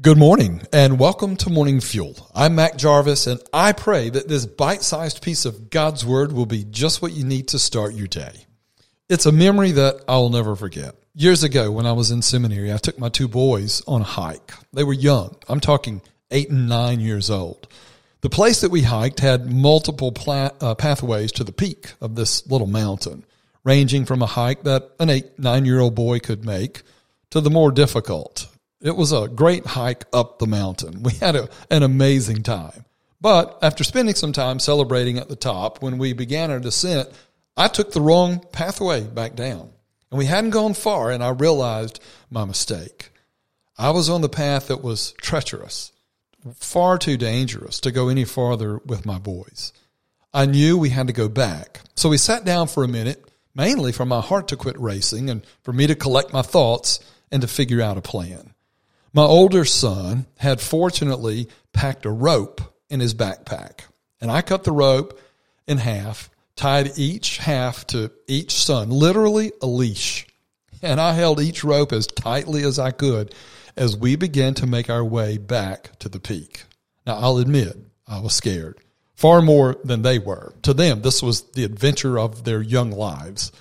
Good morning and welcome to Morning Fuel. I'm Mac Jarvis and I pray that this bite sized piece of God's Word will be just what you need to start your day. It's a memory that I'll never forget. Years ago, when I was in seminary, I took my two boys on a hike. They were young. I'm talking eight and nine years old. The place that we hiked had multiple pla- uh, pathways to the peak of this little mountain, ranging from a hike that an eight, nine year old boy could make to the more difficult it was a great hike up the mountain. We had a, an amazing time. But after spending some time celebrating at the top, when we began our descent, I took the wrong pathway back down. And we hadn't gone far, and I realized my mistake. I was on the path that was treacherous, far too dangerous to go any farther with my boys. I knew we had to go back. So we sat down for a minute, mainly for my heart to quit racing and for me to collect my thoughts and to figure out a plan. My older son had fortunately packed a rope in his backpack, and I cut the rope in half, tied each half to each son, literally a leash. And I held each rope as tightly as I could as we began to make our way back to the peak. Now, I'll admit, I was scared, far more than they were. To them, this was the adventure of their young lives.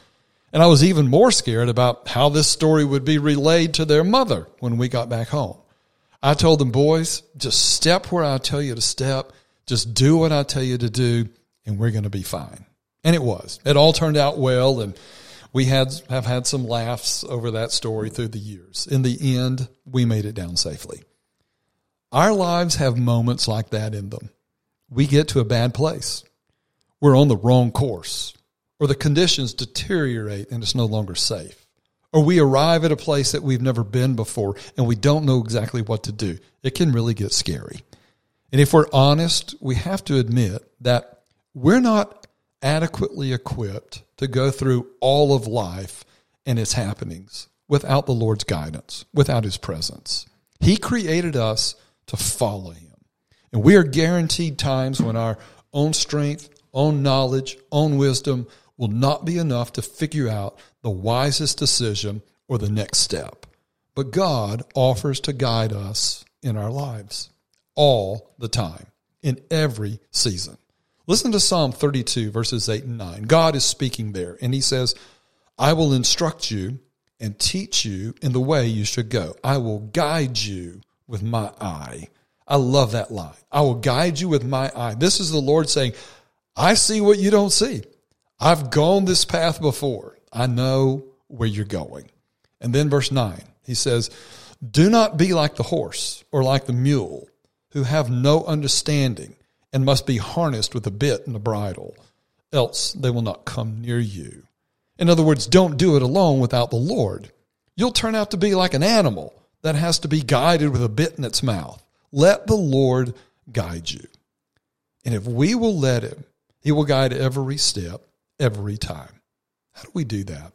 And I was even more scared about how this story would be relayed to their mother when we got back home. I told them, boys, just step where I tell you to step. Just do what I tell you to do, and we're going to be fine. And it was. It all turned out well, and we had have had some laughs over that story through the years. In the end, we made it down safely. Our lives have moments like that in them. We get to a bad place. We're on the wrong course or the conditions deteriorate and it's no longer safe. Or we arrive at a place that we've never been before and we don't know exactly what to do. It can really get scary. And if we're honest, we have to admit that we're not adequately equipped to go through all of life and its happenings without the Lord's guidance, without His presence. He created us to follow Him. And we are guaranteed times when our own strength, own knowledge, own wisdom will not be enough to figure out the wisest decision or the next step. But God offers to guide us in our lives all the time, in every season. Listen to Psalm 32, verses 8 and 9. God is speaking there, and he says, I will instruct you and teach you in the way you should go. I will guide you with my eye. I love that line. I will guide you with my eye. This is the Lord saying, I see what you don't see. I've gone this path before. I know where you're going. And then verse 9, he says, Do not be like the horse or like the mule who have no understanding and must be harnessed with a bit and a bridle, else they will not come near you. In other words, don't do it alone without the Lord. You'll turn out to be like an animal that has to be guided with a bit in its mouth. Let the Lord guide you. And if we will let Him, He will guide every step every time. How do we do that?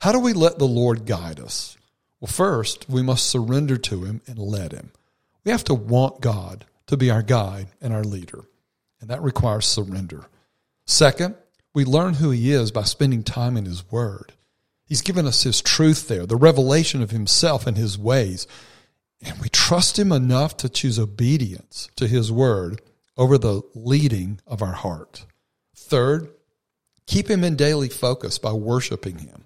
How do we let the Lord guide us? Well, first, we must surrender to Him and let Him. We have to want God to be our guide and our leader, and that requires surrender. Second, we learn who He is by spending time in His Word. He's given us His truth there, the revelation of Himself and His ways, and we trust Him enough to choose obedience to His Word over the leading of our heart. Third, Keep him in daily focus by worshiping him,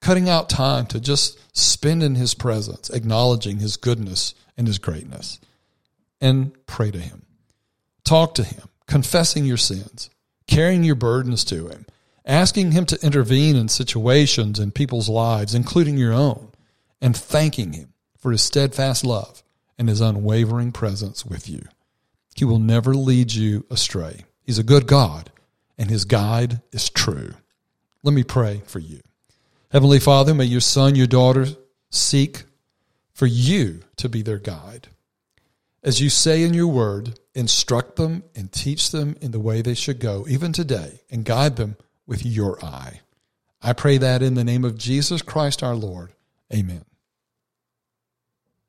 cutting out time to just spend in his presence, acknowledging his goodness and his greatness. And pray to him. Talk to him, confessing your sins, carrying your burdens to him, asking him to intervene in situations in people's lives, including your own, and thanking him for his steadfast love and his unwavering presence with you. He will never lead you astray. He's a good God and his guide is true. Let me pray for you. Heavenly Father, may your son, your daughter seek for you to be their guide. As you say in your word, instruct them and teach them in the way they should go, even today, and guide them with your eye. I pray that in the name of Jesus Christ our Lord. Amen.